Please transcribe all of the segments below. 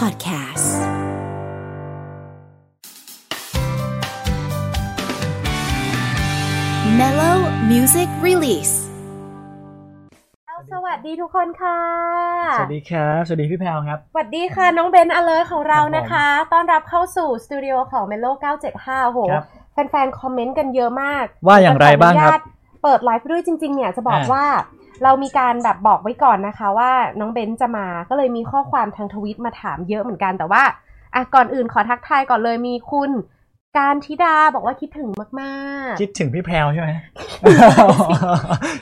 Podcast Mellow Music Release สวัสดีทุกคนค่ะ สวัสดีครับ สวัสดีพี่แพลวครับ สวัสดีค่ะ น้องเบนอเลอร์ของเรานะคะ ต้อนรับเข้าสู่สตูดิโอของ Melo 975โหครับแฟนๆ คอมเมนต์กันเยอะมาก ว่าอย่างไรบ้างครับขออนุญตเปิดไลฟ์ด้วยจริง ๆ เนี่ยจะบอกอ่าว่า เรามีการแบบบอกไว้ก่อนนะคะว่าน้องเบนจะมาก็เลยมีข้อความทางทวิตมาถามเยอะเหมือนกันแต่ว่าอะก่อนอื่นขอทักทายก่อนเลยมีคุณ การธิดาบอกว่าคิดถึงมากๆ คิดถึงพี่แพลวใช่ไหม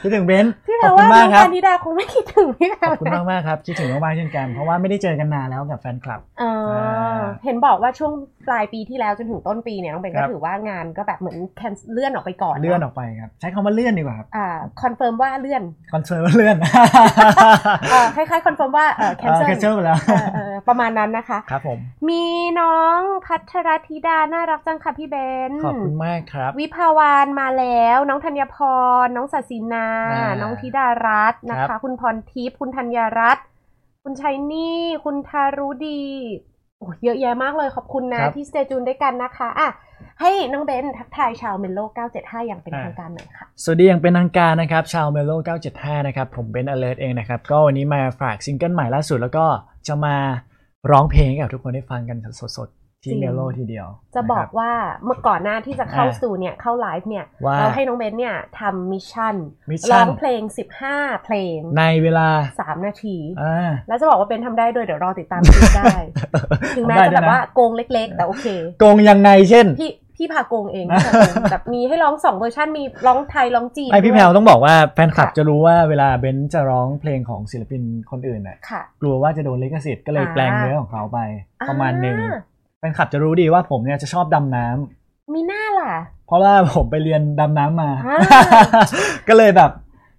คิดถึงเบนซ์พี่ขแพรอบคุว่าณน้มาอกงครับการธิดาคงไม่คิดถึงพี่แพรขอบคุณมากมากๆครับ คิดถึงมากๆเช่นกัน เพราะว่าไม่ได้เจอกันนานแล้วกับแฟนคลับเอออ่าเห็นบอกว่าช่วงปลายปีที่แล้วจนถึงต้นปีเนี่ยน้องเบนครัก็บถือว่างานก็แบบเหมือนแคนเลื่อนออกไปก่อนเลื่อนออกไปครับใช้คำว่าเลื่อนดีกว่าครับอ่าคอนเฟิร์มว่าเลื่อนคอนเฟิร์มว่าเลื่อนเออคล้ายๆคอนเฟิร์มว่าเออแคนเซิลแคนเซิลไปแล้วประมาณนั้นนะคะครับผมมีน้องพัทรธิดาน่ารักจังค่ะพี่เบนขอบคุณมากครับ วิภาวานมาแล้ว น้องธัญพร น้องศาสินาอ่าน้องธิดารัตน์นะครัคะบคุณพรทิพย์คุณธัญรัตน์คุณชัยนี่ คุณทารุดีโอ้เยอะแยะมากเลยขอบคุณนะ ที่สเตจูนด้วยกันนะคะอะให้น้องเบนทักทายชาวเมโล975 อย่างเป็นทางการหน่อยค่ะ สวัสดีอย่างเป็นทางการนะครับ ชาวเมโล975 นะครับ ผมเป็น alert เองนะครับ ก็วันนี้มาฝากซิงเกิลใหม่ล่าสุดแล้วก็จะมาร้องเพลงให้กับทุกคนได้ฟังกันสดๆ ที่จริงเมโลทีเดียว จะบอกนะครับว่าเมื่อก่อนหน้าที่จะเข้าอ่าสตูเนี่ยเข้าไลฟ์เนี่ยว่าเราให้น้องเบนเนี่ยทำ mission mission ร้นองเพลง 15 เพลง ในเวลา 3 นาทีอ่าแล้วจะบอกว่าเป็นทำได้ด้วยเดี๋ยวรอติดตามคลิปได้ ถึงแม้จะแบบว่าโกงเล็กๆ แต่โอเค โกงยังไงเช่น พี่พี่พาโกงเองพี่พาโกงแบบมีให้ร้องสองเวอร์ชันมีร้องไทยร้องจีนไอพี่ด้วยแพลวต้องบอกว่าแฟนคลับค่ะจะรู้ว่าเวลาเบนซ์จะร้องเพลงของศิลปินคนอื่นน่ะค่ะกลัวว่าจะโดนลิขสิทธิ์ก็เลยอ่าแปลงเนื้อของเขาไปประมาณหนึ่งอ่าแฟนคลับจะรู้ดีว่าผมเนี่ยจะชอบดำน้ำมีหน้าล่ะ เพราะว่าผมไปเรียนดำน้ำมาอ่าก็เลยแบบ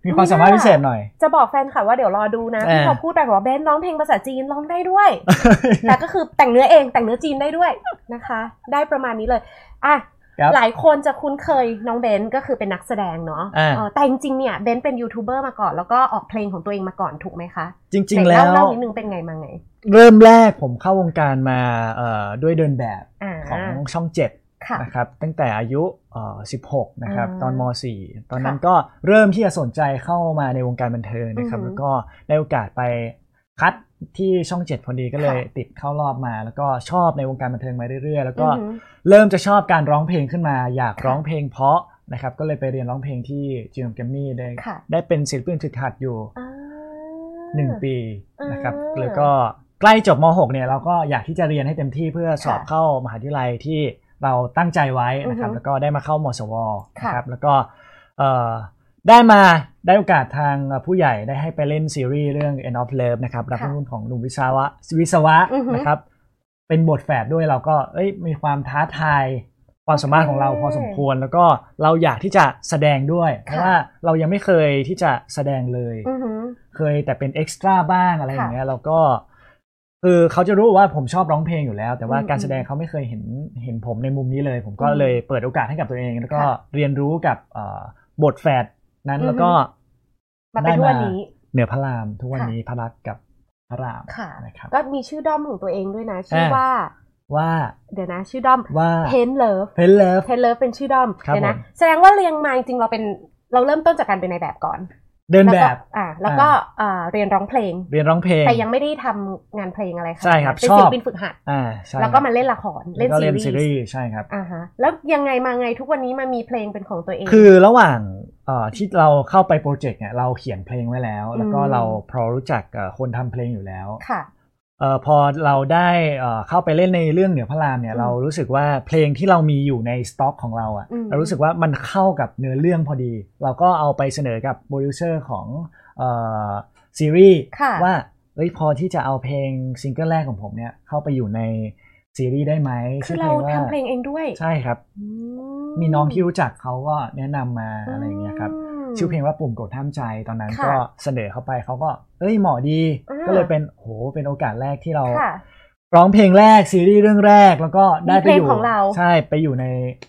มีความสามารถพิเศษหน่อย จะบอกแฟนค่ะว่าเดี๋ยวรอดูนะเออที่เขาพูดไปบอกว่าเบนร้องเพลงภาษาจีนร้องได้ด้วย แต่ก็คือแต่งเนื้อเองแต่งเนื้อจีนได้ด้วยนะคะ ได้ประมาณนี้เลย อะครับ หลายคนจะคุ้นเคยน้องเบนก็คือเป็นนักแสดงเนาะอ่าเออแต่จริงๆเนี่ยเบนเป็นยูทูบเบอร์มาก่อน แล้วก็ออกเพลงของตัวเองมาก่อนถูกไหมคะ จริงไหนๆแล้เล่าวเล่านิดนึงเป็นไงมาไง เริ่มแรกผมเข้าวงการมาเอ่อด้วยเดินแบบอ่าของช่องเจ็ดค่ะนะครับตั้งแต่อายุเอ่อ16 นะครับอ่าตอนม .4 ตอนนั้นค่ะก็เริ่มที่จะสนใจเข้ามาในวงการบันเทิงนะครับอือหือแล้วก็ได้โอกาสไปคัด ที่ช่อง7พอดีก็เลยค่ะติดเข้ารอบมา แล้วก็ชอบในวงการบันเทิงมาเรื่อยๆ แล้วก็อือหือเริ่มจะชอบการร้องเพลงขึ้นมา อยากค่ะร้องเพลงเพราะนะครับ ก็เลยไปเรียนร้องเพลงที่จิมแกมมี่ได้ค่ะได้เป็นศิลปินฝึกหัดอยู่อ่าหนึ่งปีนะครับอ่าแล้วก็ใกล้จบม .6 เนี่ยเราก็อยากที่จะเรียนให้เต็มที่เพื่อสอบค่ะเข้ามหาวิทยาลัยที่เราตั้งใจไว้นะครับอือฮึแล้วก็ได้มาเข้ามสวค่ะนะครับแล้วก็เอ่อ ได้มาได้โอกาสทางผู้ใหญ่ได้ให้ไปเล่นซีรีส์เรื่อง End of Love นะครับรับค่ะรุ่นของหนุ่มวิศวะวิศวะอือฮึนะครับ เป็นบทแฝดด้วยเราก็เอ้ยมีความท้าทายความสามารถของเราพอสมควรแล้วก็เราอยากที่จะแสดงด้วย เพราะว่าเรายังไม่เคยที่จะแสดงเลยอือหือเคยแต่เป็นเอ็กซ์ตร้าบ้างอะไรอค่ะย่างเงี้ยแล้วก็คือเขาจะรู้ว่าผมชอบร้องเพลงอยู่แล้ว แต่ว่าอืมการแสดงเขาไม่เคยเห็นเห็นผมในมุมนี้เลย ผมก็อืมเลยเปิดโอกาสให้กับตัวเอง แล้วก็ค่ะเรียนรู้กับเอ่อบทแฝด นั้นอือฮึแล้วก็มาเป็นทุกวันนี้ เหนือพระรามทุกวันค่ะนี้พระรักกับพระรามค่ะนะครับก็มีชื่อด้อมของตัวเองด้วยนะ ชื่ออ่าว่าว่า เดี๋ยวนะ ชื่อด้อมว่าเพนเลิฟเพนเลิฟเพนเลิฟเป็นชื่อด้อมครับเดี๋ยวนะผมแสดงว่าเรียงมาจริงๆเราเป็นเราเริ่มต้นจากการเป็นนายแบบก่อน เดินล้วแบก็บอ่าแล้วก็อ่าเรียนร้องเพลง เรียนร้องเพลงแต่ยังไม่ได้ทำงานเพลงอะไระใช่ครับเป็นชอบศิลปินฝึกหัดอ่าใช่แล้วก็ครับมาเล่นละครเล่นแล้วก็ซีเล่นซีรีรีส์ส์ใช่ครับอ่าฮะแล้วยังไงมาไงทุกวันนี้มามีเพลงเป็นของตัวเอง คือระหว่างเอ่อ ที่เราเข้าไปโปรเจกต์เนี่ยเราเขียนเพลงไว้แล้ว แล้วก็อืมเราพอรู้จักเอ่อคนทำเพลงอยู่แล้วค่ะเอ่อพอเราได้เอ่อเข้าไปเล่นในเรื่องเหนือพระรามเนี่ยอืมเรารู้สึกว่าเพลงที่เรามีอยู่ในสต็อกของเราอะอืมเรารู้สึกว่ามันเข้ากับเนื้อเรื่องพอดี เราก็เอาไปเสนอกับโปรดิวเซอร์ของเอ่อซีรีส์ค่ะว่าเอ้ยพอที่จะเอาเพลงซิงเกิลแรกของผมเนี่ยเข้าไปอยู่ใน ซีรีส์ได้ไหมคือชื่เราว่าทำเพลงเองด้วย ใช่ครับอืมีน้องที่รู้จักเขาก็แนะนำมาอะไรอย่างเงี้ยครับมชื่อเพลงว่าปุ่มกดห้ามใจตอนนั้นค่ะก็เสนอเข้าไปเขาก็ เอ้ยเหมาะดีอ่าก็เลยเป็นโหเป็นโอกาสแรกที่เราค่ะร้องเพลงแรกซีรีส์เรื่องแรกแล้วก็ได้ไปมีเพลงอยู่ของเราใช่ไปอยู่ใน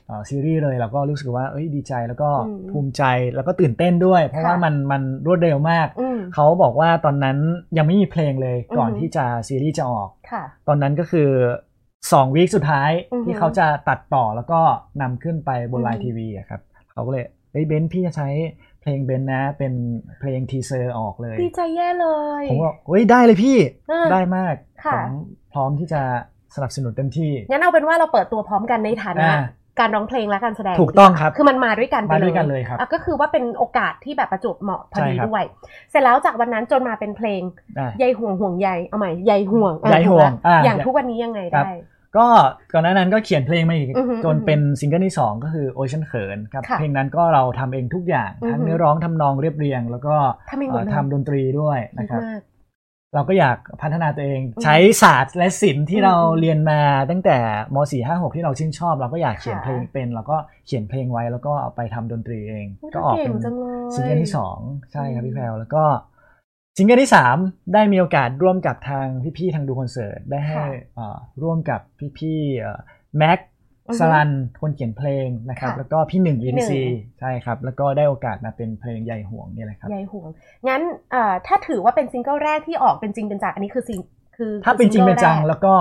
เอ่อซีรีส์เลยเราก็รู้สึกว่าเอ้ยดีใจแล้วก็อืมภูมิใจแล้วก็ตื่นเต้นด้วย เพราะค่ะว่ามันมันรวดเร็วมากอืมเขาบอกว่าตอนนั้นยังไม่มีเพลงเลยก่อนอือหือที่จะซีรีส์จะออกค่ะตอนนั้นก็คือ สอง week สุดท้ายอือหือที่เขาจะตัดต่อแล้วก็นำขึ้นไปบน LINE TV อือน์หืทีออะครับเขาก็เลยเฮ้ยเบนซ์พี่จะใช้เพลงเบนซ์นะ เป็นเพลง teaser ออกเลยดีใจแย่เลยผมก็เฮ้ยได้เลยพี่อ่าได้มากค่ะผมพร้อมที่จะสนับสนุนเต็มที่งั้นเอาเป็นว่าเราเปิดตัวพร้อมกันในฐานะอ่าการร้องเพลงและการแสดงถูกต้องครับ คือมันมาด้วยกันไปมาด้วยกันเลยครับอะก็คือว่าเป็นโอกาสที่แบบประจวบเหมาะพอดีใช่ครับด้วย เสร็จแล้วจากวันนั้นจนมาเป็นเพลงอะใยห่วงห่วงใยเอาใหม่ใยห่วงอะใยห่วงถูกละอ่าอย่างทุกวันนี้ยังไงครับได้ ก็ก่อนหน้านั้นก็เขียนเพลงมาอีกอือหือจนเป็นซิงเกิลที่ 2 ก็คือโอเชียนเขินครับค่ะเพลงนั้นก็เราทำเองทุกอย่างอือหือทั้งเนื้อร้องทำนองเรียบเรียง แล้วก็ทำเองหมดเลยเอ่อทำดนตรีด้วยดีนะครับมากเราก็อยากพัฒนาตัวเองอืมใช้ศาสตร์และศิลป์ที่อืมเราอืมเรียนมาตั้งแต่ม .4 5 6 ที่เราชื่นชอบ เราก็อยากเขียนค่ะเพลงเป็นเราก็เขียนเพลงไว้แล้วก็เอาไปทำดนตรีเองโอ้ยก็ออกเก่เป็งนจังเลยซิงเกิลที่สองใช่ครับอืมพี่แพรวแล้วก็ ซิงเกิลที่สามได้มีโอกาสร่วมกับทางพี่ๆทางดูคอนเสิร์ตได้ให้เอ่อร่วมกับพี่ๆแม็กอือฮึสลันคนเขียนเพลงนะครับค่ะแล้วก็พี่หนึ่งพี่อินหนึ่งซีใช่ครับ แล้วก็ได้โอกาสมาเป็นเพลงใยห่วงนี่แหละครับใยห่วง งั้นเอ่อถ้าถือว่าเป็นซิงเกิลแรกที่ออกเป็นจริงเป็นจังอันนี้คือซิงคือ ถ้าเป็นจริงเป็นจังซิกิลแรกแล้วก็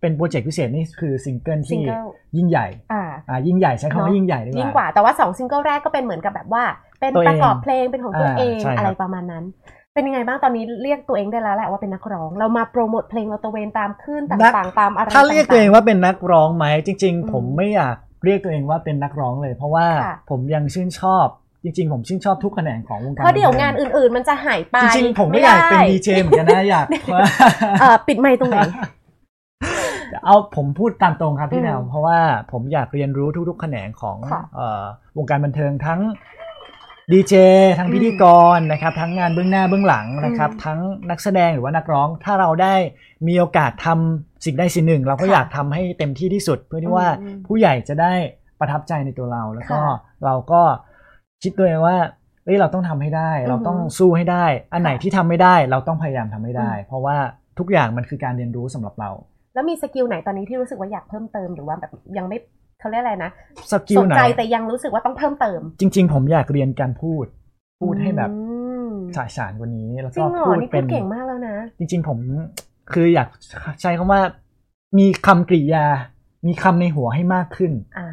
เป็นโปรเจกต์พิเศษนี่คือซิงเกิลซิงเกิลที่ยิ่งใหญ่อ่าอ่ายิ่งใหญ่ใช้คำว่าเนอะยิ่งใหญ่ดียิ่งกว่าว่าแต่ว่าสองซิงเกิลแรกก็เป็นเหมือนกับแบบว่า เป็นตัวเองประกอบเพลงเป็นของตัวเองอ่าใช่ครับอะไรประมาณนั้น เป็นยังไงบ้างตอนนี้เรียกตัวเองได้แล้วแหละว่าเป็นนักร้อง เรามาโปรโมทเพลงเราตระเวนตามคลื่นต่างๆตามอะไรถ้าเรียกตัวเองต่ว่าเป็นนักร้องไหมจริงอืมๆผมไม่อยากเรียกตัวเองว่าเป็นนักร้องเลย เพราะว่าค่ะผมยังชื่นชอบจริงๆ ผมชื่นชอบทุกแขนงของวงางการเพราะเดี๋ยวบัทิงานอื่นๆ มันจะหายไป จริงๆ ผมไม่อยากเป็นได้ดีเจเหมือนกันนะอยากเออปิดไมค์ตรงไหนเอาผมพูดตามตรงครับพี่อืมแนวเพราะว่าผมอยากเรียนรู้ทุกๆ แขนงของค่ะเอ่อวงการบันเทิงทั้ง ดีเจทั้งอืมพิธีกรนะครับทั้งงานเบื้องหน้าเบื้องหลังนะครับอืมทั้งนักแสดงหรือว่านักร้อง ถ้าเราได้มีโอกาสทำสิ่งใดสิ่งหนึ่ง เราก็ค่ะอยากทำให้เต็มที่ที่สุด เพื่อที่ว่าอืมผู้ใหญ่จะได้ประทับใจในตัวเรา แล้วก็ค่ะเราก็คิดตัวเองว่าเอ้ยเราต้องทำให้ได้ เราต้องสู้ให้ได้ อันไหนที่ทำไม่ได้ เราต้องพยายามทำให้ได้อืมเพราะว่าทุกอย่างมันคือการเรียนรู้สำหรับเรา แล้วมี skill ไหนตอนนี้ที่รู้สึกว่าอยากเพิ่มเติมหรือว่าแบบยังไม่ เขาเรียกอะไรนะ skill ไหนสนใจแต่ยังรู้สึกว่าต้องเพิ่มเติม จริง ๆ ผมอยากเรียนการพูด พูดให้แบบอืมฉะฉานกว่านี้แล้วก็จริงเหรอพูดนี่พูเป็นเก่งมากแล้วนะ จริง ๆ ผมคืออยากใช้คำว่า มีคำกริยา มีคำในหัวให้มากขึ้นอ่า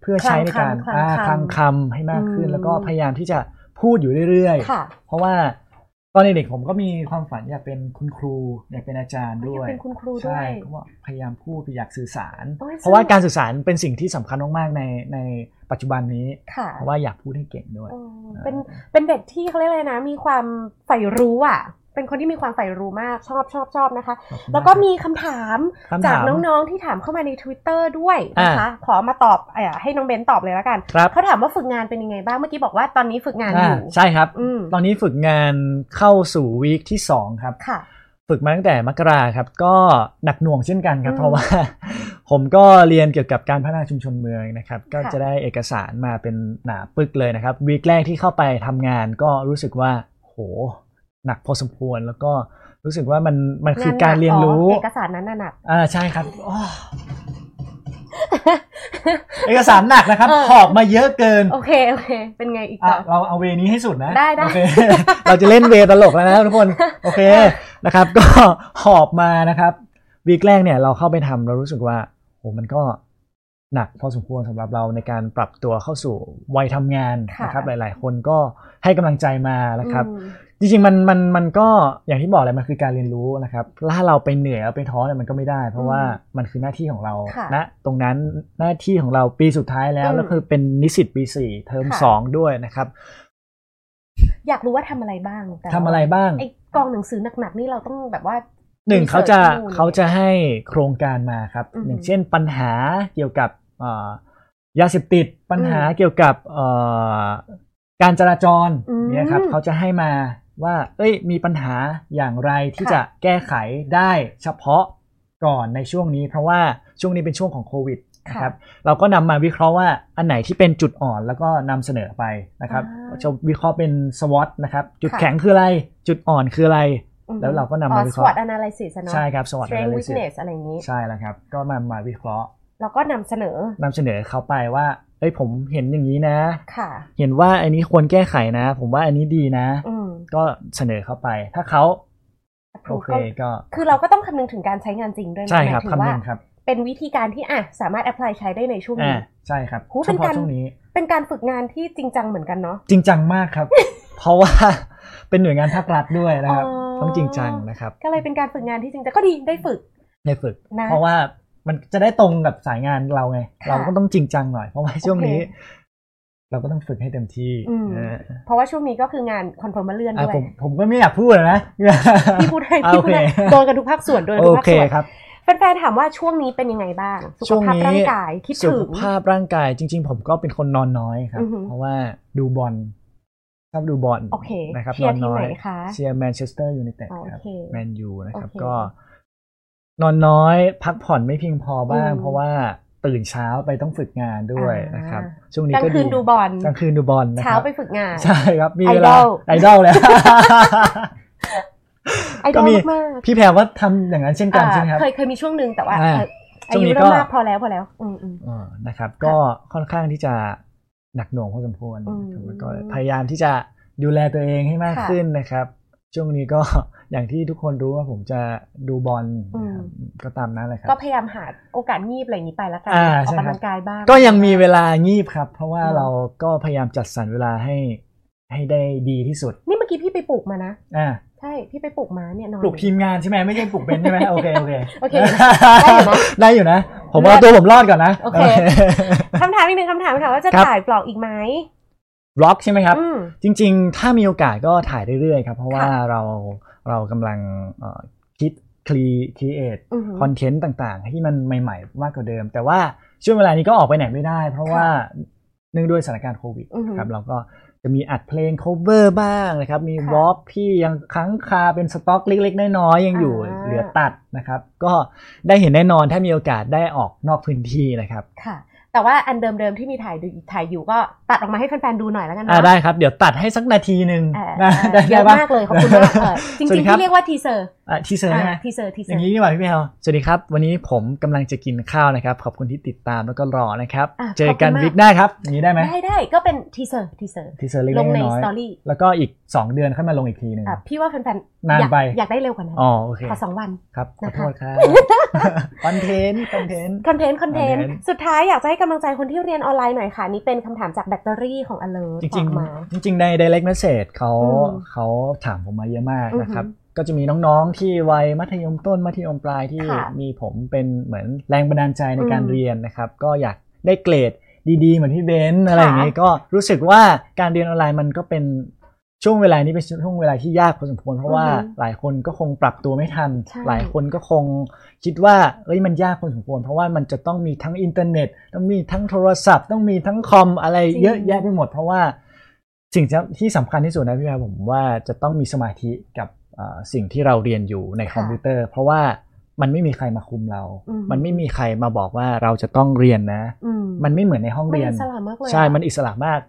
เพื่อใช้ในการคลังคำอ่าคคลัลังงคำคำให้มากขึ้นอืมแล้วก็พยายามที่จะพูดอยู่เรื่อยค่ะๆเพราะว่า ตอนเด็กๆผมก็มีความฝันอยากเป็นคุณครูอยากเป็นอาจารย์ด้วยอยากเป็นคุณครูด้วยใช่ก็ว่าพยายามพูดอยากสื่อสารโอ้ยเพราะว่าสนุกการสื่อสารเป็นสิ่งที่สำคัญมากๆในในปัจจุบันนี้ค่ะเพราะว่าอยากพูดให้เก่งด้วยอ๋อเป็นเป็นเด็กที่เขาเรียกอะไรนะ มีความใฝ่รู้อะ เป็นคนที่มีความใฝ่รู้มากชอบชอบชอบนะคะขอบคุณแล้วก็มากครับมีคำถามคำถามจากน้องๆที่ถามเข้ามาใน Twitter ด้วยนะคะ ขอมาตอบเอ่อให้น้องเบนตอบเลยแล้วกันครับเขาถามว่าฝึกงานเป็นยังไงบ้าง เมื่อกี้บอกว่าตอนนี้ฝึกงานออ่ายู่ ใช่ครับอืมตอนนี้ฝึกงานเข้าสู่วีคที่ 2 ครับค่ะฝึกมาตั้งแต่มกราครับ ก็หนักหน่วงเช่นกันครับอืมเพราะว่า ผมก็เรียนเกี่ยวกับการพัฒนาชุมชนเมืองนะครับ ก็ค่ะจะได้เอกสารมาเป็นหนาปึกเลยนะครับวีคแรกที่เข้าไปทำงานก็รู้สึกว่าโห หนักพอสมควรแล้วก็รู้สึกว่ามันมันคือการเรียนรู้งาหกอ๋อเอกสารนั้นน่ะหนักอ่าใช่ครับอ้อเอกสารหนักนะครับเออหอบมาเยอะเกิน โอเคโอเค เป็นไงอีกอะต่อเราเอาเวนี้ให้สุดนะ ได้ได้โอเคเราจะเล่นเวตลกแล้วนะทุกคน โอเคนะครับ ก็หอบมานะครับ วีคแรกเนี่ยเราเข้าไปทำเรารู้สึกว่าโหมันก็หนักพอสมควรสำหรับเราในการปรับตัวเข้าสู่วัยทำงานค่ะนะครับ หลาย ๆ คนก็ให้กำลังใจมานะครับอืม จริงๆมันมันมันก็อย่างที่บอกเลยมันคือการเรียนรู้นะครับถ้าเราไปเหนื่อยแล้วไปท้อเนี่ยมันก็ไม่ได้ เพราะว่ามันคือหน้าที่ของเราค่ะณตรงนั้นหน้าที่ของเราปีสุดท้ายแล้วอืมแล้วคือเป็นนิสิตปีสี่เทอมค่ะสองด้วยนะครับ อยากรู้ว่าทำอะไรบ้างแต่ทำอะไรบ้างไอ้กองหนังสือหนักๆนี่เราต้องแบบว่าหนึ่ง research เขาจะนู่นเขาจะให้โครงการมาครับอือหืออย่างเช่นปัญหาเกี่ยวกับเอ่อยาเสพติดปัญหาอืมเกี่ยวกับเอ่อการจราจรอืมเนี่ยครับเขาจะให้มา ว่า เอ้ย มีปัญหาอย่างไรที่ค่ะจะแก้ไขได้เฉพาะก่อนในช่วงนี้ เพราะว่าช่วงนี้เป็นช่วงของโควิดนะครับ เราก็นำมาวิเคราะห์ว่าอันไหนที่เป็นจุดอ่อนแล้วก็นำเสนอไปนะครับอ่าจะวิเคราะห์เป็น SWOT นะครับ จุดค่ะแข็งคืออะไร จุดอ่อนคืออะไรอืมแล้วเราก็นำอ๋มาอวิเค SWOT ราะห์ analysis อะเนาะใช่ครับ SWOT strength analysis weakness อะไรอย่างนี้ ใช่แล้วครับ ก็มามาวิเคราะห์ แล้วก็นำเสนอนำเสนอเขาไปว่าเอ้ยผมเห็นอย่างนี้นะ ค่ะ เห็นว่าอันนี้ควรแก้ไขนะ ผมว่าอันนี้ดีนะ อืม ก็เสนอเข้าไป ถ้าเขาโอเคก็คือเราก็ต้องคำนึงถึงการใช้งานจริงด้วยนะใช่ครับหมายถึงคำนึว่างครับ เป็นวิธีการที่อะสามารถแอพพลายใช้ได้ในช่วงอ่านี้ใช่ครับหูเป็นการเฉพาะช่วงนี้เป็นการฝึกงานที่จริงจังเหมือนกันเนาะจริงจังมากครับ เพราะว่าเป็นหน่วยงานภาครัฐด้วยนะครับอ๋อต้องจริงจังนะครับ ก็เลยเป็นการฝึกงานที่จริงจังก็ดีได้ฝึกในฝึกนะเพราะว่ามันจะได้ตรงกับสายงานเราไงค่ะเราก็ต้องจริงจังหน่อยเพราะว่าช่วงนี้โอ เคเราก็ต้องฝึกให้เต็มที่อืมเออเพราะว่าช่วงนี้ก็คืองาน confirm มาเลื่อนอะด้วยผมผมก็ไม่อยากพูดอะนะพี่พูดให้อะโอเคพี่พูดให้โดนกันทุกภาคส่วนโอเคโดนกันทุกภาคส่วนครับแฟนๆถามว่าช่วงนี้เป็นยังไงบ้าง ช่วงนี้สุช่ขภาพร่างกายคิดถึงสุขภาพร่างกายจริง ๆ ผมก็เป็นคนนอนน้อยครับอือหือเพราะว่าดูบอลชอบดูบอลโอเคนะครับเชียร์นอนน้อยทีมไหนคะเชียร์แมนเชสเตอร์ยูไนเต็ดอ๋อครับโอเคแมนยูนะครับโอเคก็ นอนน้อยพักผ่อนไม่เพียงพอบ้างอืมเพราะว่า ตื่นเช้าไปต้องฝึกงานด้วยอ่านนะครับช่วงนี้ก็กลางคืนดูบอลกลางคืนดูบอลนะครับเช้าไปฝึกงาน ใช่ครับมีเวลาไอดอลไอดอลเลยไอดก็อลมีมากพี่แพรว่าทำอย่างนั้นเช่นๆกันอ่าใช่ไหมครับเคยเคยมีช่วงหนึ่งแต่ว่าอ่าเอ่ออาช่วงนี้ยุก็เริ่มมากพอแล้วพอแล้วอืมอืมอ่านะครับ ก็ค่อนข้างที่จะหนักหน่วงพอสมควรอืมแล้วก็พยายามที่จะดูแลตัวเองให้มากค่ะขึ้นนะครับ ช่วงนี้ก็อย่างที่ทุกคนรู้ว่าผมจะดูบอลนะครับก็ตามนั้นเลยครับ ก็พยายามหาโอกาสงีบอะไรอย่างนี้ไปแล้วกันอ่าออกใช่ครับกำลังกายบ้าง ก็ยังมีเวลางีบครับ เพราะว่าอืมเราก็พยายามจัดสรรเวลาให้ให้ได้ดีที่สุด นี่เมื่อกี้พี่ไปปลุกมานะอ่าใช่ พี่ไปปลุกมาเนี่ยนอนปลุกทีมงานใช่ไหมไม่ใช่ปลุกเบนซ์ใช่ไหมโอเคโอเคโอเคได้อยู่นะได้อยู่นะผมเอาตัวรอดก่อนนะผมเลิศโอเคคำถามอีกหนึ่งคำถามค่ะครับว่าจะถ่าย vlog อีกไหม vlog ใช่ไหมครับอืมจริง ๆ ถ้ามีโอกาสก็ถ่ายเรื่อยๆครับ เพราะว่าค่ะเราเรากำลังเอ่อคิดครี create อือหือคอนเทนต์ต่างๆ ที่มันใหม่ๆ มากกว่าเดิม แต่ว่าช่วงเวลานี้ก็ออกไปไหนไม่ได้ เพราะว่าเนื่องด้วยสถานการณ์โควิดอือหือครับเราก็จะมีอัดเพลง cover บ้างนะครับ มีค่ะ vlog ที่ยังค้างคาเป็นสต็อกเล็กๆ น้อยๆ ยังอยู่อ่าเหลือตัดนะครับ ก็ได้เห็นแน่นอนถ้ามีโอกาสได้ออกนอกพื้นที่นะครับค่ะ แต่ว่าอันเดิมๆที่มีถ่ายดูถ่ายอยู่ก็ตัดออกมาให้แฟนๆดูหน่อยแล้วกันอ่าเนาะได้ครับ เดี๋ยวตัดให้สักนาทีหนึ่งเออนะเออได้เยอะปะมากเลยขอบคุณมากเออจริงๆสวัสริดีงๆครับที่เรียกว่า teaserอะ teaser ใช่ไหม teaser teaser อย่างนี้ดีกว่าพี่แมวสวัสดีครับ วันนี้ผมกำลังจะกินข้าวนะครับ ขอบคุณที่ติดตามแล้วก็รอนะครับอะขอบคุณมากเจอกัน week หน้าครับอย่างนี้ได้ไหมได้ได้ก็เป็นทีเซอร์ทีเซอร์ทีเซอร์เล็กลงๆในน้อยสตอรี่ๆแล้วก็อีก 2 เดือนค่อยมาลงอีกทีหนึ่งอะพี่ว่าแฟนๆนานอยากไปอยากได้เร็วกว่านั้นอ๋อโอเคขอสองวันครับขอนะคะโทษครับคอนเทนต์คอนเทนต์คอนเทนต์คอนเทนต์ content สุดท้ายอยากจะให้กำลังใจคนที่เรียนออนไลน์หน่อยค่ะ นี่เป็นคำถามจากแบตเตอรี่ของ alert จริงออกมาๆจริงๆใน direct message เขาอืมเขาถามผมมาเยอะมากนะครับอือหือก็จะมีน้องๆ ที่วัยมัธยมต้นมัธยมปลายที่ค่ะมีผมเป็นเหมือนแรงบันดาลใจในการอืมเรียนนะครับ ก็อยากได้เกรดดีๆ เหมือนพี่เบนซ์อะไรอย่างนี้ค่ะก็รู้สึกว่าการเรียนออนไลน์มันก็เป็น ช่วงเวลานี้เป็นช่วงเวลาที่ยากพอสมควรเพราะว่าอือหือหลายคนก็คงปรับตัวไม่ทันใช่หลายคนก็คงคิดว่าเอ้ยมันยากพอสมควร เพราะว่ามันจะต้องมีทั้งอินเทอร์เน็ต ต้องมีทั้งโทรศัพท์ ต้องมีทั้งคอมอะไรเยอะแยะไปหมด เพราะว่าสิ่งที่สำคัญที่สุดนะพี่แพรผมว่าจะต้องมีสมาธิกับเอ่อสิ่งที่เราเรียนอยู่ในคอมพิวเตอร์ เพราะว่ามันไม่มีใครมาคุมเราอือหือมันไม่มีใครมาบอกว่าเราจะต้องเรียนนะอืมมันไม่เหมือนในห้องมันเรียนอิสระมากเลยใช่อะมันอิสระมาก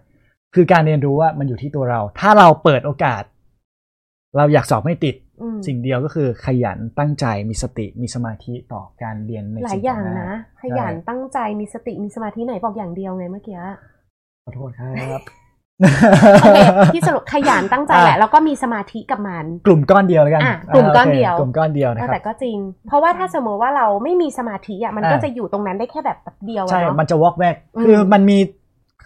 คือการเรียนรู้ว่ามันอยู่ที่ตัวเรา ถ้าเราเปิดโอกาส เราอยากสอบไม่ติดอืมสิ่งเดียวก็คือขยันตั้งใจมีสติมีสมาธิต่อการเรียนในหลายสิ่งอย่างข้หนะ ขยันตั้งใจมีสติมีสมาธิไหนบอกอย่างเดียวไงเมื่อกี้ขอโทษครับโอเคที่สรุปขยันตั้งใจแหละอะแล้วก็มีสมาธิกับมัน กลุ่มก้อนเดียวแล้วกันอะกลุ่มก้อนเดียวโคกลุ่มก้อนเดียวนะคเออรัแต่บก็จริง เพราะว่าถ้าสมมติว่าเราไม่มีสมาธิอะมันก็อ่าจะอยู่ตรงนั้นได้แค่แบบแป๊บเดียวอะใช่เนาะมันจะวอกแวกอืมคือมันมี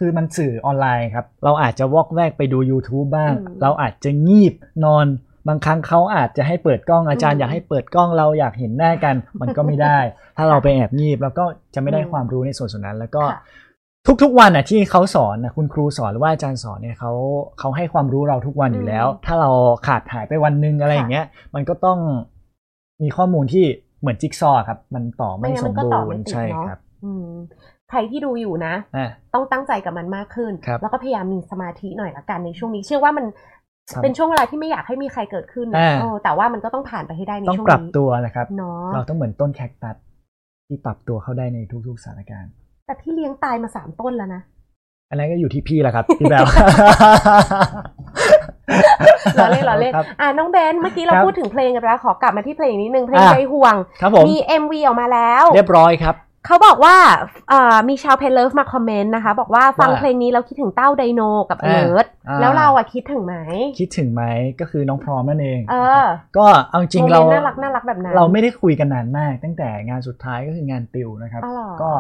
คือมันสื่อออนไลน์ครับ เราอาจจะวอกแวกไปดู YouTube บ้างอืมเราอาจจะงีบนอน บางครั้งเขาอาจจะให้เปิดกล้องอาจารย์อืมอยากให้เปิดกล้องเราอยากเห็นหน้ากัน มันก็ไม่ได้ ถ้าเราไปแอบงีบแล้วก็จะไม่ได้อืมความรู้ในส่วนส่วนนั้น แล้วก็ค่ะทุกๆวันอะที่เขาสอนนะคุณครูสอนหรือว่าอาจารย์สอนเนี่ยเขาเขาให้ความรู้เราทุกวันอยู่แล้ว ถ้าเราขาดหายไปวันหนึงอะไรอย่างเงี้ย มันก็ต้องมีข้อมูลที่เหมือนจิ๊กซอว์ครับ มันต่อไม่ไม่งั้นสมัมนก็บูต่อรไม่ณ์ติดใช่เนาะครับอืม ใครที่ดูอยู่นะอะต้องตั้งใจกับมันมากขึ้นครับแล้วก็พยายามมีสมาธิหน่อยละกันในช่วงนี้ เชื่อว่ามันครับเป็นช่วงเวลาที่ไม่อยากให้มีใครเกิดขึ้นนะอ่าเออแต่ว่ามันก็ต้องผ่านไปให้ได้ในต้องช่วงปรับนี้ตัวนะครับเนาะเราต้องเหมือนต้นแคคตัสที่ปรับตัวเข้าได้ในทุกๆสถานการณ์ แต่พี่เลี้ยงตายมาสามต้นแล้วนะอันนั้นก็อยู่ที่พี่แหละครับพี่แบวล้อเล่นล้อเล่นครับอ่าน้องเบนเมื่อกี้เราครับพูดถึงเพลงกันไปแล้วขอกลับมาที่เพลงนิดนึงเพลงอะใจห่วงครับผมมี MV ออกมาแล้ว เรียบร้อยครับ เขาบอกว่าเอ่อมีชาวเพลเลิฟมาคอมเมนต์นะคะ บอกว่าฟังว่าเพลงนี้แล้วคิดถึงเต้าไดโนกับอ่าเอิร์ธอ่าแล้วเราอะคิดถึงไหม คิดถึงไหมก็คือน้องพร้อมนั่นเองเออก็เอาจริงโมเรามนต์น่ารักน่ารักแบบนั้นเราไม่ได้คุยกันนานมาก ตั้งแต่งานสุดท้ายก็คืองานติวนะครับอ๋อเหรอก็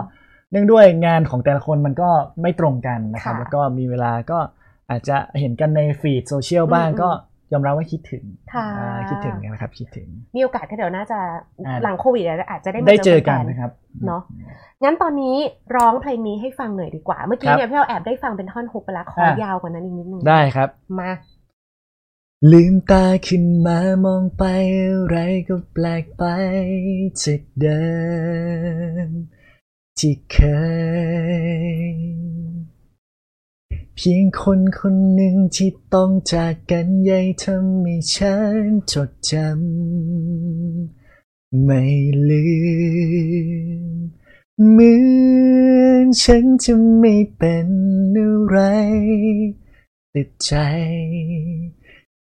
เนื่องด้วยงานของแต่ละคนมันก็ไม่ตรงกันนะครับค่ะแล้วก็มีเวลาก็อาจจะเห็นกันในฟีดโซเชียลบ้างอืมก็ ยอมรับว่าคิดถึงค่ะอ่าคิดถึงนะครับคิดถึง มีโอกาสก็เดี๋ยวน่าจะอ่าหลังโควิดอาจจะได้มาได้เจอกันแฟๆนะครับเนาะงั้นตอนนี้ร้องเพลงนี้ให้ฟังหน่อยดีกว่า เมื่อกี้ครับเนี่ยพี่เราแอบได้ฟังเป็นท่อนฮุกไปแล้วขออะยาวกว่านั้นอีกนิดนึงได้ครับมาลืมตาขึ้นมามองไปอะไรก็แปลกไปจากเดิมที่เคยเพียงคนคนหนึ่งที่ต้องจากกันใยทำให้ฉันจดจำไม่ลืม เหมือนฉันจะไม่เป็นอะไร แต่ใจ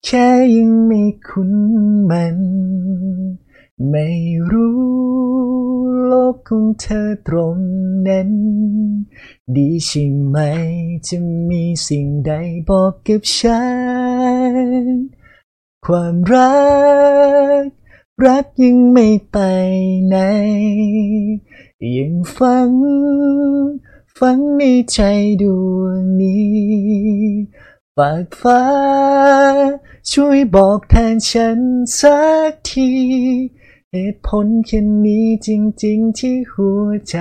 แค่ยังไม่คุ้นมัน ไม่รู้โลกของเธอตรงนั้น ดีใช่ไหม จะมีสิ่งใดบอกกับฉัน ความรัก รักยังไม่ไปไหน ยังฝังฝังในใจดวงนี้ฝากฟ้า ช่วยบอกแทนฉันสักที เหตุผลแค่นี้จริง ๆ ที่หัวใจ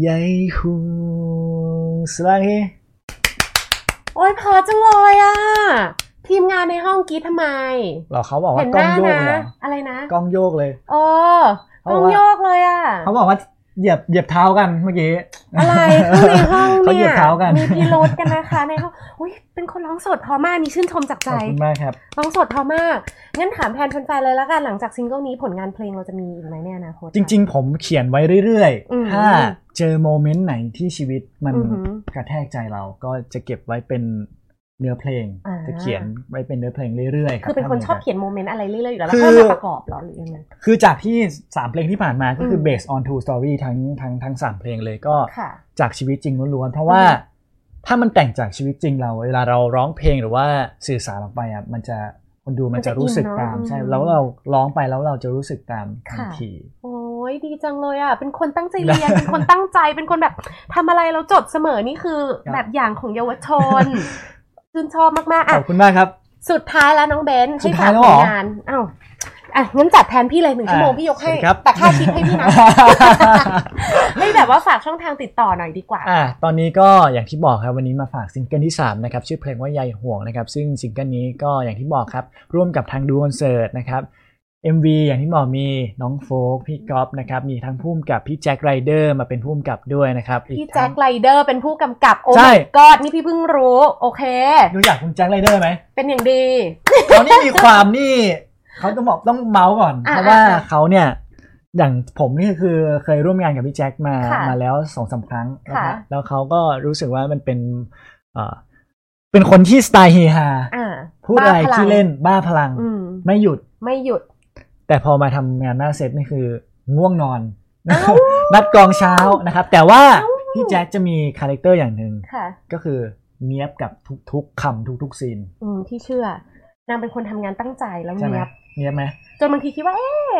ใหญ่ห่วงสลาเฮโอ้ยพอจังเลยอะ ทีมงานในห้องกรีดทำไมเหรอเขาบอกเห็ว่านกหล้องน้าโยกนะเหรออะไรนะกล้องโยกเลยโอ้ต้องโยกเลยอะ เขาบอกว่า เหยียบเหยียบเท้ากันเมื่อกี้อะไรคือในห้องเขาเหยีเนี่ยยบเท้ากันมีพิรุธกันนะคะในห้องอุ้ยเป็นคนร้องสดพอมากนี่ชื่นชมจากใจขอบคุณมากครับร้องสดพอมากงั้นถามแทนแฟนๆเลยแล้วกันหลังจากซิงเกิลนี้ผลงานเพลงเราจะมีอีกไหมในอนาคตจริง ๆ ผมเขียนไว้เรื่อยอืมๆถ้าเจอโมเมนต์ไหนที่ชีวิตมันอือหือกระแทกใจเราก็จะเก็บไว้เป็น เนื้อเพลงอ่าจะเขียนไว้เป็นเนื้อเพลงเรื่อยๆรับคือเป็นคนชอบถ้ามีโกาสเขียนโมเมนต์อะไรเรื่อยๆอยู่แล้วคือแล้วอค่อยมาประกอบเหรอหรือยังไงคือจากที่ 3 เพลงที่ผ่านมาก็คืออม based on true story ทั้งทั้งทั้งสามเพลงเลยก็ค่ะจากชีวิตจริงล้วนๆเพราะว่าอือฮึถ้ามันแต่งจากชีวิตจริงเราเวลาเราร้องเพลงหรือว่าสื่อสารออกไปอะมันจะคนดูมันจะรู้สึกตามมันจะอินเนอะใช่อืมแล้วเราร้องไปแล้วเราจะรู้สึกตามทันค่ะทีโอ้ยดีจังเลยอะเป็นคนตั้งใจเรียนเป็นคนตั้งใจเป็นคนแบบทำอะไรเราจดเสมอนี่คือครับแบบอย่างของเยาวชน ชื่นชอบมากๆขอะอบคุณมากครับ สุดท้ายแล้วน้องเบนสุให้ดท้าฝายกแล้วผเหรลองานอ้าวอะงั้นจัดแทนพี่เลยหนึ่งชั่วโมงอะพี่ยกให้สวัสดีครับแต่ค่าชิปให้พี่นะให้แบบว่าฝากช่องทางติดต่อหน่อยดีกว่าอะตอนนี้ก็อย่างที่บอกครับวันนี้มาฝากซิงเกิลที่ 3 นะครับ ชื่อเพลงว่าใยห่วงนะครับ ซึ่งซิงเกิลนี้ก็อย่างที่บอกครับ ร่วมกับทางดูคอนเสิร์ตนะครับ MV อย่างที่บอกมีน้องโฟกพี่ก๊อฟนะครับมีทั้งพุ่มกับพี่แจ็คไรเดอร์มาเป็นพุ่มกับด้วยนะครับอีพี่กแจ็ทั้คงไรเดอร์เป็นผู้กำกับโอ้ใช่ my god นี่พี่เพิ่งรู้โอเครู้จักคุณแจ็คไรเดอร์ไหมเป็นอย่างดีเขานี่มีความนี่เขาต้องบอกต้องเมาส์ก่อนอะเพราะว่าอะเขาเนี่ยอย่างผมนี่คือเคยร่วมงานกับพี่แจ็คมาค่ะมาแล้วสองสามครั้งนะคค่ะรับแล้วเขาก็รู้สึกว่ามันเป็นเอ่อเป็นคนที่สไตล์เฮฮาอ่าพูดอะไรบ้าพลังที่เล่นบ้าพลังอืมไม่หยุดไม่หยุด แต่พอมาทำงานหน้าเซตนี่คือง่วงนอนเอ้านัดกองเช้านะครับ แต่ว่าพี่แจ็คจะมีคาแรคเตอร์อย่างหนึ่งค่ะก็คือเนี้ยบกับทุกๆคำทุกๆซีนอืมที่เชื่อนางเป็นคนทำงานตั้งใจแล้วใช่ไหมเนียบเนี้ยบไหมจนบางทีคิดว่าเอ๊ะ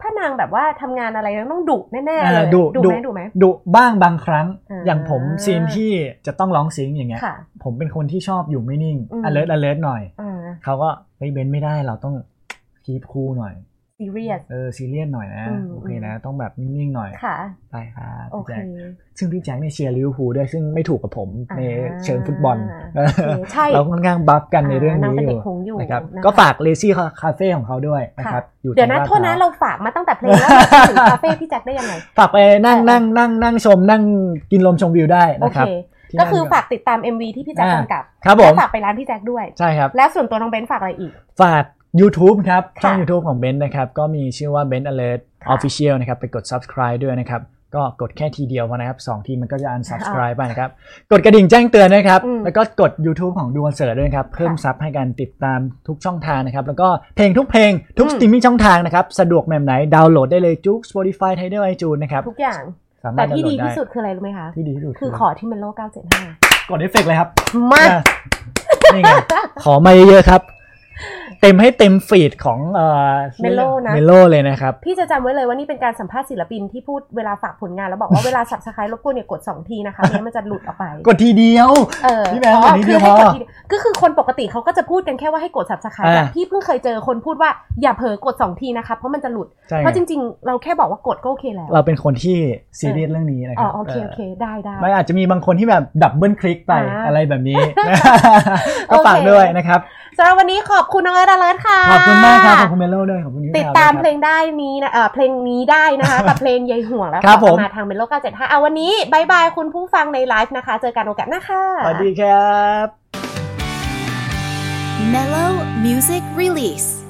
ถ้านางแบบว่าทำงานอะไรแล้วต้องดุแน่ๆเลยเออดุดุดุไหมดุไหมดุบ้างบางครั้งอ่าอย่างผมซีนที่จะต้องร้องซิงค์อย่างเงี้ยค่ะผมเป็นคนที่ชอบอยู่ไม่นิ่งอืม alert alert หน่อยอ่าเขาก็เฮ้ยเบนไม่ได้เราต้องคีบคูลหน่อย ซีเรียสเออซีเรียสหน่อยนะอืมโอเคนะ ต้องแบบนิ่งๆหน่อยค่ะได้ครับโอพี่เคแจ็คซึ่งพี่แจ็คเนี่ยเชียร์ลิเวอร์พูลด้วยซึ่งไม่ถูกกับผมอ่าในเชิงฟุตบอลโอเคใช่เราค่อนข้างบัฟกันในเรื่องนางนี้เป็นอเด็ยู่กหงส์อยู่นะครับนะคะก็ฝากเลซี่คาเฟ่ของเขาด้วยนะครับอยู่เดี๋ยวนะทางลาโทษนะพร้เราฝากมาตั้งแต่เพลงแล้วเราถึงคาเฟ่พี่แจ็คได้ยังไงฝากไปนั่งเออนั่งนั่งนั่งชมนั่งกินลมชมวิวได้โอนะคเครับที่ก็คือนั่นฝากติดตาม MV ที่พี่แจ็คอ่ากำกับ ครับผมและฝากไปร้านพี่แจ็คด้วย ใช่ครับ และส่วนตัวน้องเบนฝากอะไรอีก ฝาก YouTube ครับค่ะช่อง YouTube ของเบนซ์นะครับ ก็มีชื่อว่า Ben Alert ค่ะ Official นะครับ ไปกด subscribe ด้วยนะครับ ก็กดแค่ทีเดียวพอนะครับสองทีมันก็จะ unsubscribe ไปนะครับ กดกระดิ่งแจ้งเตือนนะครับอืมแล้วก็กด YouTube ของดูคอนเสิร์ตด้วยนะครับ เพิ่มซับให้การติดตามทุกช่องทางนะครับ แล้วก็เพลงทุกเพลงทุกอืมสตรีมมิ่งช่องทางนะครับ สะดวกแบบไหนดาวน์โหลดได้เลยจุก Spotify Tidal iTunes นะครับทุกอย่างสามารแต่ถดาวที่น์โหลดีดได้ที่สุดคืออะไรรู้ไหมคะที่ดีที่สุดคือขอที่มันโล975กดเอฟเฟกต์เลยครับมาอะนี่ไงขอมาเยอะๆครับ เต็มให้เต็มฟีดของเอ่อ Melo นะเมโลเลยนะครับ พี่จะจำไว้เลยว่านี่เป็นการสัมภาษณ์ศิลปินที่พูดเวลาฝากผลงานแล้วบอกว่าเวลา subscribe รบกวนเนี่ยกด 2 ทีนะคะไม่งั้นมันจะหลุดออกไป กดทีเดียวเออพี่แบงค์อ๋อกดนิดเดีคืยวให้กดพอทีเดียวก็คือคนปกติเขาก็จะพูดกันแค่ว่าให้กด subscribe แต่อ่าพี่เพิ่งเคยเจอคนพูดว่าอย่าเผลอกด 2 ทีนะคะเพราะมันจะหลุดใช่เพราะจริง ๆ เราแค่บอกว่ากดก็โอเคแล้ว เราเป็นคนที่ซีเรียสเรื่องนี้นะครับอ๋อโอเคโอเคได้ได้มันอาจจะมีบางคนที่แบบ double click ไปอ่าอะไรแบบนี้ก็ฝากโอเคด้วยนะครับ สำหรับวันนี้ขอบคุณน้องเอิร์ธอเลิร์ธค่ะ ขอบคุณมากครับขอบคุณเมโลด้วยขอบคุณนิวติดตามครับเพลงได้นี้นะเออเพลงนี้ได้นะคะกับเพลงยายห่วงแล้วครับขอผมมาทางเมโล975เอาวันนี้ bye bye คุณผู้ฟังในไลฟ์นะคะ เจอกันโอกาสหน้าค่ะสวัสดีครับ Mellow Music Release.